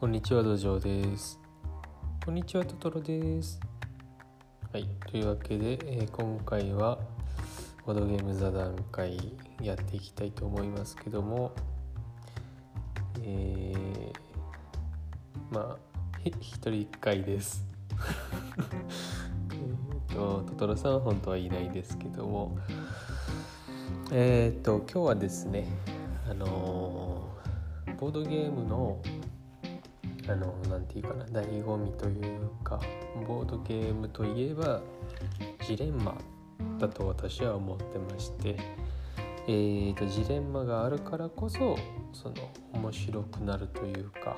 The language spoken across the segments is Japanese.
こんにちは道場です。こんにちはトトロです。はいというわけで、えー今回はボードゲーム座談会やっていきたいと思いますけどもえーまあ一人一回です。えーとトトロさんは本当はいないですけどもえっ、と今日はですねあのーボードゲームのあのなんていうかな醍醐味というかボードゲームといえばジレンマだと私は思ってましてえー、とジレンマがあるからこそその面白くなるというか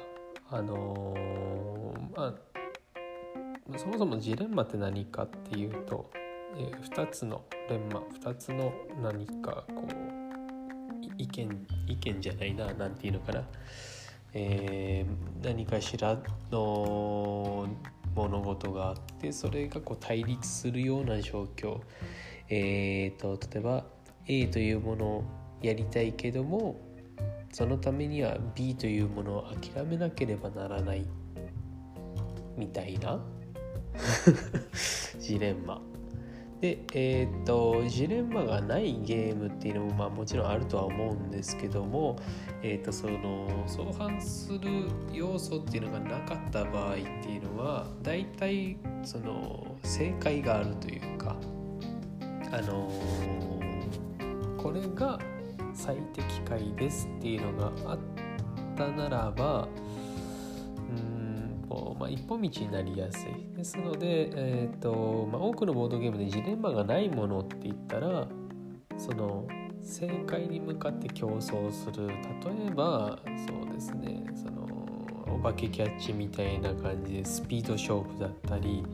あのーまあそもそもジレンマって何かっていうと、え2つのレンマ2つの何かこう意見意見じゃないな何ていうのかな。えー何かしらの物事があってそれがこう対立するような状況、えー、と例えば A というものをやりたいけどもそのためには B というものを諦めなければならないみたいな ジレンマ。で、えーっとジレンマがないゲームっていうのも、まあ、もちろんあるとは思うんですけども、えーっとその相反する要素っていうのがなかった場合っていうのは大体その正解があるというかあのこれが最適解ですっていうのがあったならばまあ、一本道になりやすい。ですので、えーとまあ、多くのボードゲームでジレンマがないものって言ったらその正解に向かって競争する。例えばそうですねそのお化けキャッチみたいな感じでスピード勝負だったり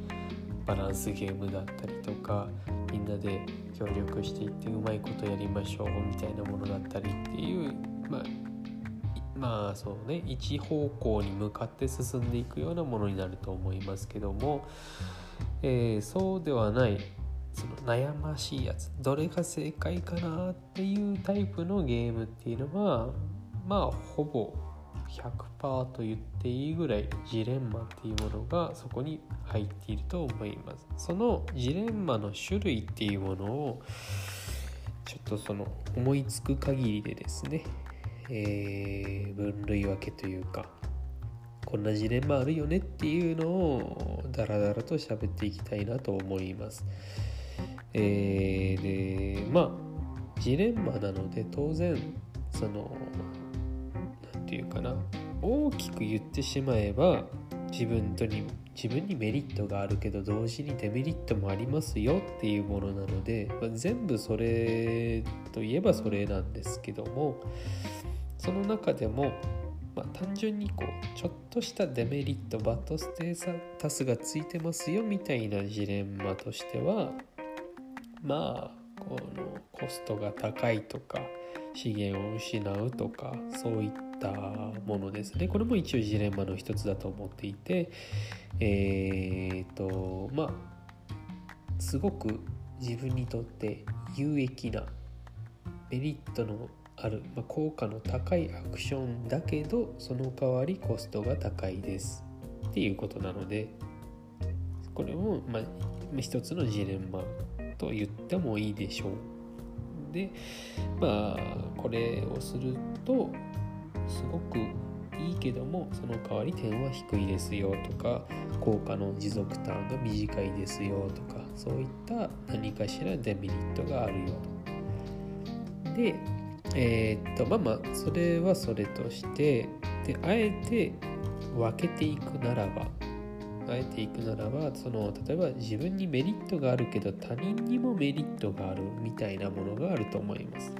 バランスゲームだったりとかみんなで協力していってうまいことやりましょうみたいなものだったりっていうまあまあそうね一方向に向かって進んでいくようなものになると思いますけども、えーそうではないその悩ましいやつどれが正解かなっていうタイプのゲームっていうのはまあほぼ100%と言っていいぐらいジレンマっていうものがそこに入っていると思います。そのジレンマの種類っていうものをちょっとその思いつく限りでですねえー分類分けというかこんなジレンマあるよねっていうのをダラダラと喋っていきたいなと思います。えーでまあジレンマなので当然その何て言うかな大きく言ってしまえば自分とに自分にメリットがあるけど同時にデメリットもありますよっていうものなので、まあ全部それといえばそれなんですけどもその中でも、まあ、単純にこうちょっとしたデメリットバッドステータスがついてますよみたいなジレンマとしてはまあこのコストが高いとか資源を失うとかそういったものですね。これも一応ジレンマの一つだと思っていてえっ、とまあすごく自分にとって有益なメリットのある、まあ、効果の高いアクションだけどその代わりコストが高いです。っていうことなのでこれも、まあ、一つのジレンマと言ってもいいでしょう。でまあこれをするとすごくいいけどもその代わり点は低いですよとか効果の持続ターンが短いですよとかそういった何かしらデメリットがあるよと。でえーっとまあまあそれはそれとしてであえて分けていくならばあえていくならばその例えば自分にメリットがあるけど他人にもメリットがあるみたいなものがあると思います。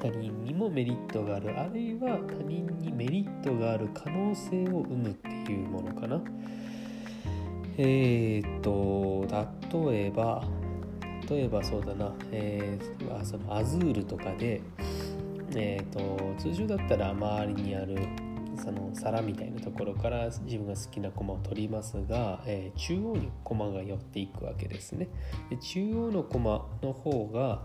他人にもメリットがある。あるいは他人にメリットがある可能性を生むっていうものかな。えーっと例えば例えばそうだな、えーあそのアズールとかでえー、と通常だったら周りにあるその皿みたいなところから自分が好きな駒を取りますが、えー中央に駒が寄っていくわけですね。で中央の駒の方が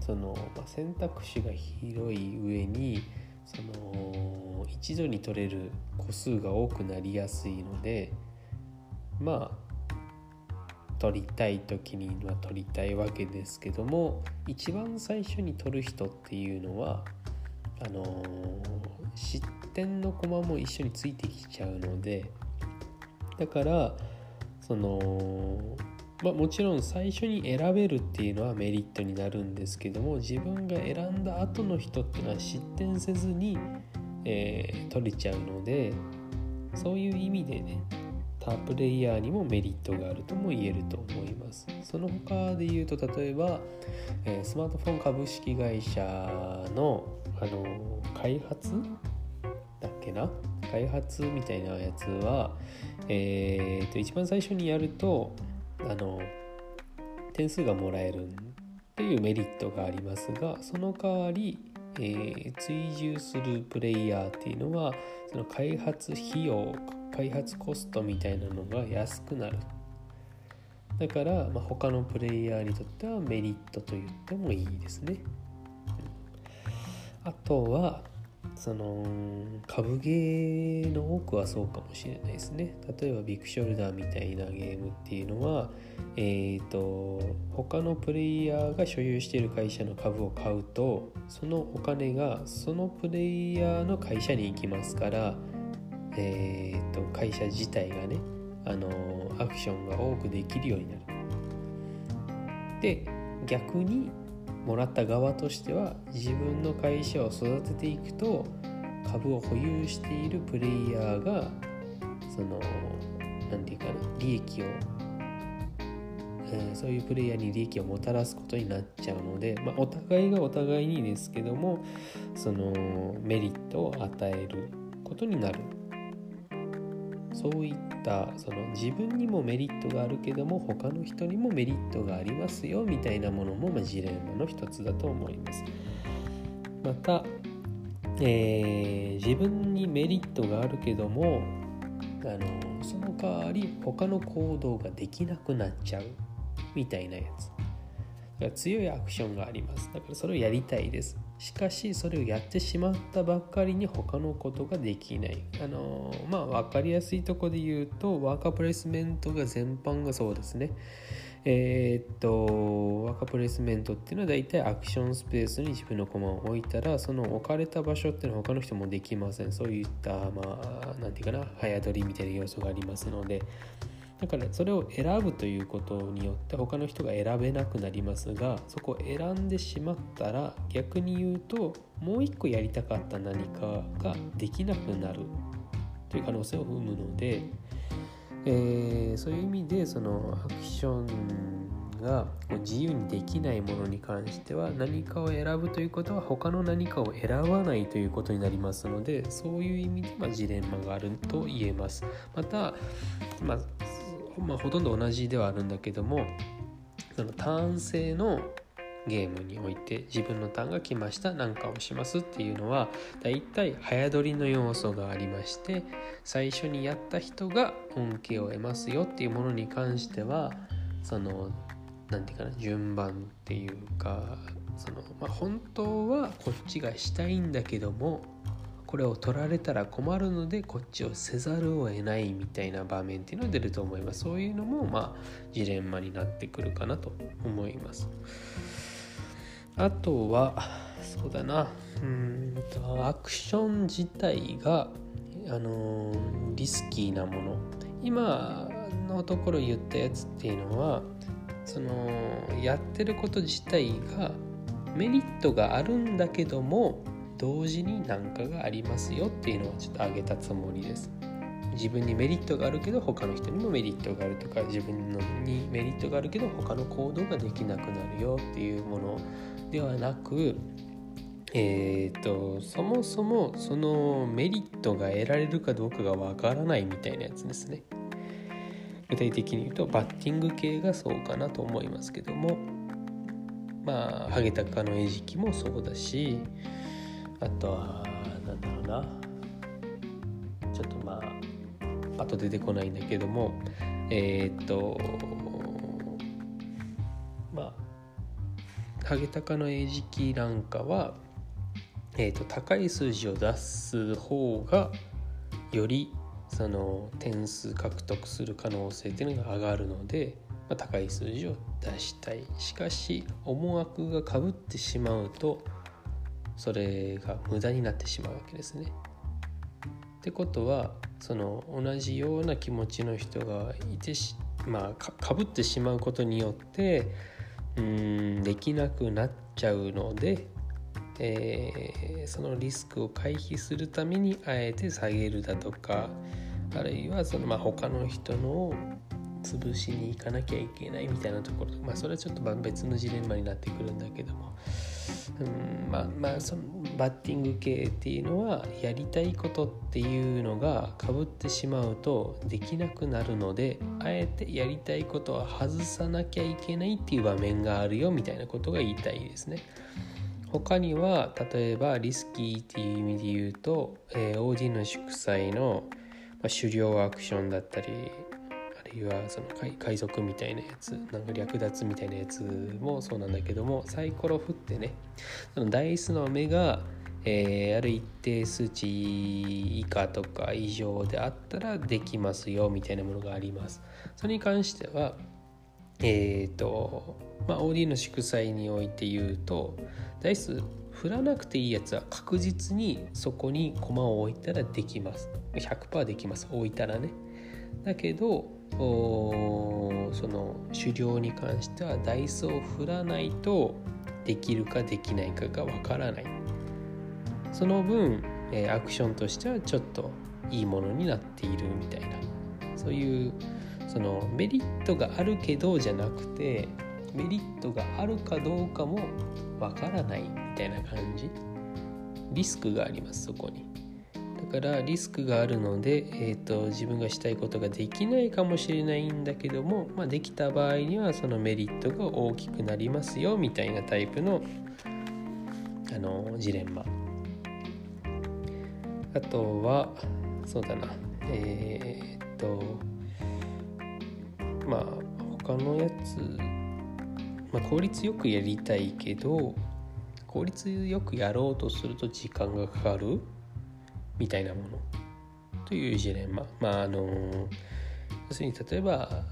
その、まあ、選択肢が広い上にその一度に取れる個数が多くなりやすいのでまあ取りたい時には取りたいわけですけども一番最初に取る人っていうのはあのー、失点の駒も一緒についてきちゃうのでだからそのまあ、もちろん最初に選べるっていうのはメリットになるんですけども自分が選んだ後の人っていうのは失点せずに、えー、取れちゃうのでそういう意味でね他プレイヤーにもメリットがあるとも言えると思います。その他で言うと例えば、え、スマートフォン株式会社のあの開発だっけな？開発みたいなやつは、えーと一番最初にやるとあの点数がもらえるっていうメリットがありますがその代わり、えー、追従するプレイヤーっていうのはその開発費用開発コストみたいなのが安くなる。だから、まあ、他のプレイヤーにとってはメリットと言ってもいいですね。あとはその株ゲーの多くはそうかもしれないですね。例えばビッグショルダーみたいなゲームっていうのはえっ、ー、と他のプレイヤーが所有している会社の株を買うとそのお金がそのプレイヤーの会社に行きますからえっ、ー、と会社自体がねあのアクションが多くできるようになる。で逆にもらった側としては自分の会社を育てていくと株を保有しているプレイヤーがその何て言うかな利益を、えー、そういうプレイヤーに利益をもたらすことになっちゃうので、まあ、お互いがお互いにですけどもそのメリットを与えることになる。そういったその自分にもメリットがあるけども他の人にもメリットがありますよみたいなものも、まあ、ジレンマの一つだと思います。また、えー、自分にメリットがあるけどもあのその代わり他の行動ができなくなっちゃうみたいなやつ。強いアクションがあります。だからそれをやりたいです。しかしそれをやってしまったばっかりに他のことができない。あのまあ分かりやすいとこで言うとワーカープレイスメントが全般がそうですね。えー、っとワーカープレイスメントっていうのは大体アクションスペースに自分のコマを置いたらその置かれた場所っていうのは他の人もできません。そういったまあ何て言うかな早取りみたいな要素がありますので。だからそれを選ぶということによって他の人が選べなくなりますがそこを選んでしまったら逆に言うともう一個やりたかった何かができなくなるという可能性を生むので、えー、そういう意味でそのアクションが自由にできないものに関しては何かを選ぶということは他の何かを選ばないということになりますのでそういう意味でまジレンマがあると言えます。また、まあまあ、ほとんど同じではあるんだけどもそのターン制のゲームにおいて自分のターンが来ました何かをしますっていうのはだいたい早取りの要素がありまして最初にやった人が恩恵を得ますよっていうものに関してはその何て言うかな順番っていうかその、まあ、本当はこっちがしたいんだけどもこれを取られたら困るのでこっちをせざるを得ないみたいな場面っていうのは出ると思います。そういうのもまあジレンマになってくるかなと思います。あとはそうだな。うん。とアクション自体があのリスキーなもの。今のところ言ったやつっていうのはそのやってること自体がメリットがあるんだけども同時に何かがありますよっていうのをちょっと挙げたつもりです。自分にメリットがあるけど他の人にもメリットがあるとか自分のにメリットがあるけど他の行動ができなくなるよっていうものではなくえーと、そもそもそのメリットが得られるかどうかがわからないみたいなやつですね。具体的に言うとバッティング系がそうかなと思いますけどもまあハゲタカの餌食もそうだしあとはなんだろうな。ちょっとまああと出てこないんだけども。えー、っとまあハゲタカの餌食なんかはえーと、高い数字を出す方がよりその点数獲得する可能性っていうのが上がるので、まあ、高い数字を出したい。しかし思惑がかぶってしまうとそれが無駄になってしまうわけですね。ってことはその同じような気持ちの人がいてしまあかぶってしまうことによってうんできなくなっちゃうのでえー、そのリスクを回避するためにあえて下げるだとかあるいはそのまあ他の人のを潰しに行かなきゃいけないみたいなところまあそれはちょっと別のジレンマになってくるんだけどもうんまあまあそのバッティング系っていうのはやりたいことっていうのがかぶってしまうとできなくなるのであえてやりたいことは外さなきゃいけないっていう場面があるよみたいなことが言いたいですね。他には例えばリスキーっていう意味で言うと、えー、OD の祝祭の、まあ、狩猟アクションだったりあるいはその海賊みたいなやつなんか略奪みたいなやつもそうなんだけどもサイコロ振ってねそのダイスの目が、えー、ある一定数値以下とか以上であったらできますよみたいなものがあります。それに関してはえっ、ー、とまあ OD の祝祭において言うとダイス振らなくていいやつは確実にそこに駒を置いたらできます。100%できます。置いたらね。だけどおその狩猟に関してはダイスを振らないとできるかできないかがわからない。その分、えアクションとしてはちょっといいものになっているみたいな。そういうそのメリットがあるけどじゃなくてメリットがあるかどうかもわからないみたいな感じ。リスクがありますそこに。からリスクがあるので、えーと、自分がしたいことができないかもしれないんだけども、まあ、できた場合にはそのメリットが大きくなりますよみたいなタイプのあのジレンマ。あとはそうだな。えー、っとまあ他のやつまあ、効率よくやりたいけど効率よくやろうとすると時間がかかる。みたいなものというジレンマまああの要するに例えば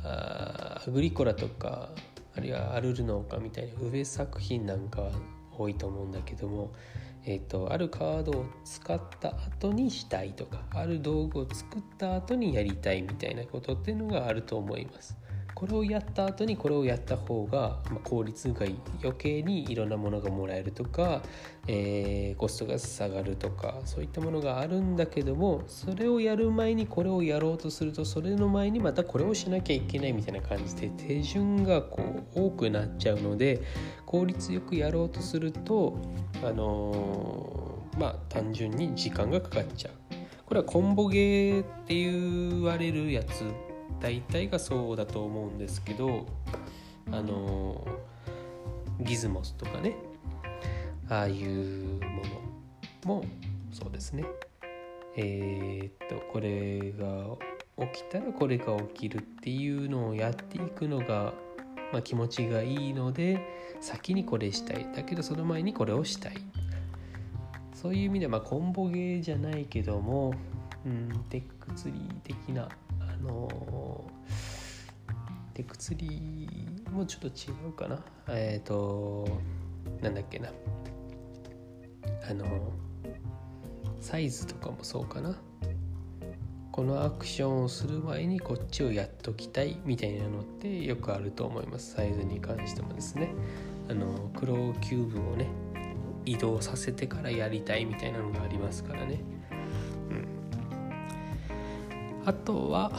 アグリコラとかあるいはアルル農家みたいな上作品なんかは多いと思うんだけども、えーと、あるカードを使った後にしたいとかある道具を作った後にやりたいみたいなことっていうのがあると思います。これをやった後にこれをやった方が、ま効率がいい余計にいろんなものがもらえるとか、えー、コストが下がるとかそういったものがあるんだけどもそれをやる前にこれをやろうとするとそれの前にまたこれをしなきゃいけないみたいな感じで手順がこう多くなっちゃうので効率よくやろうとするとあのー、まあ単純に時間がかかっちゃう。これはコンボゲーって言われるやつ大体がそうだと思うんですけどあのギズモスとかねああいうものもそうですね。えー、っとこれが起きたらこれが起きるっていうのをやっていくのが、まあ、気持ちがいいので先にこれしたい。だけどその前にこれをしたい。そういう意味では、まあ、コンボゲーじゃないけども、うん、テックツリー的なの手薬もちょっと違うかな。えっ、ー、となんだっけな。あのサイズとかもそうかな。このアクションをする前にこっちをやっときたいみたいなのってよくあると思います。サイズに関してもですね。あの黒キューブをね移動させてからやりたいみたいなのがありますからね。あとは、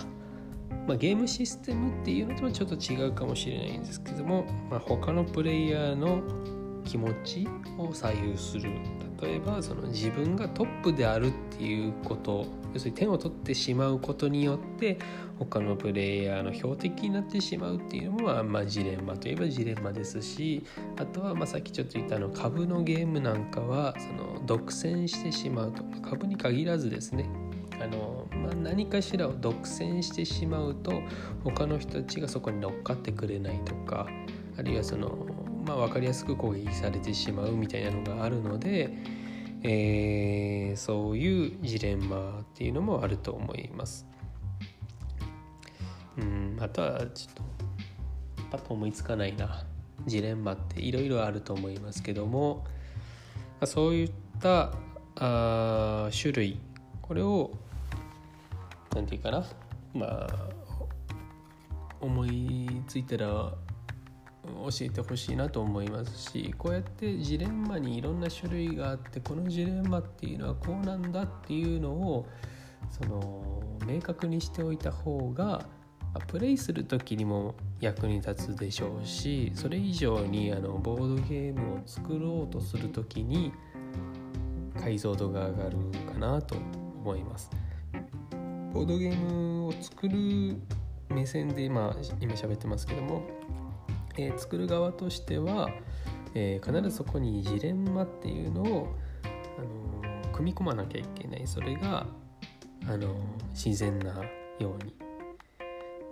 まあ、ゲームシステムっていうのとはちょっと違うかもしれないんですけども、まあ、他のプレイヤーの気持ちを左右する。例えばその自分がトップであるっていうこと要するに点を取ってしまうことによって他のプレイヤーの標的になってしまうっていうのも、まあ、ジレンマ。といえばジレンマですしあとはまあさっきちょっと言ったあの株のゲームなんかはその独占してしまうと。株に限らずですね。あの、まあ、何かしらを独占してしまうと他の人たちがそこに乗っかってくれないとかあるいはその、まあ、分かりやすく攻撃されてしまうみたいなのがあるので、えー、そういうジレンマっていうのもあると思います。うん、あとはちょっとパッと思いつかないなジレンマっていろいろあると思いますけどもそういったあ種類これを何て言うかなまあ思いついたら教えてほしいなと思いますしこうやってジレンマにいろんな種類があってこのジレンマっていうのはこうなんだっていうのをその明確にしておいた方がプレイする時にも役に立つでしょうしそれ以上にあのボードゲームを作ろうとする時に解像度が上がるかなと思います。ボードゲームを作る目線で今今喋ってますけども、えー、作る側としては、えー、必ずそこにジレンマっていうのを、あのー、組み込まなきゃいけないそれが、あの自然なように。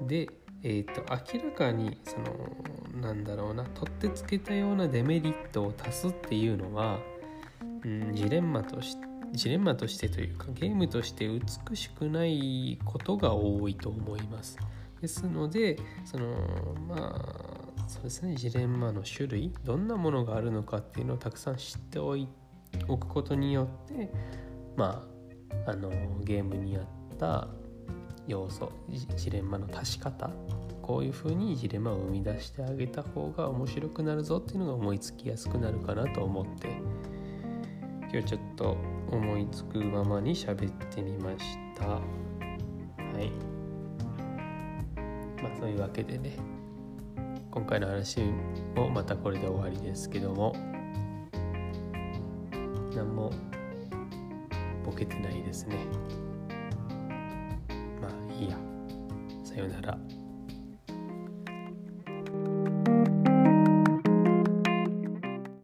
で、えーと、明らかにそのなんだろうな取ってつけたようなデメリットを足すっていうのは、うん、ジレンマとしてジレンマとしてというかゲームとして美しくないことが多いと思います。ですのでそのまあそうですねジレンマの種類どんなものがあるのかっていうのをたくさん知っておくことによってまああのゲームに合った要素ジレンマの足し方こういうふうにジレンマを生み出してあげた方が面白くなるぞっていうのが思いつきやすくなるかなと思って今日ちょっと思いつくままに喋ってみました。はい。まあそういうわけでね。今回の話もまたこれで終わりですけども。何もボケてないですね。まあいいや。さようなら。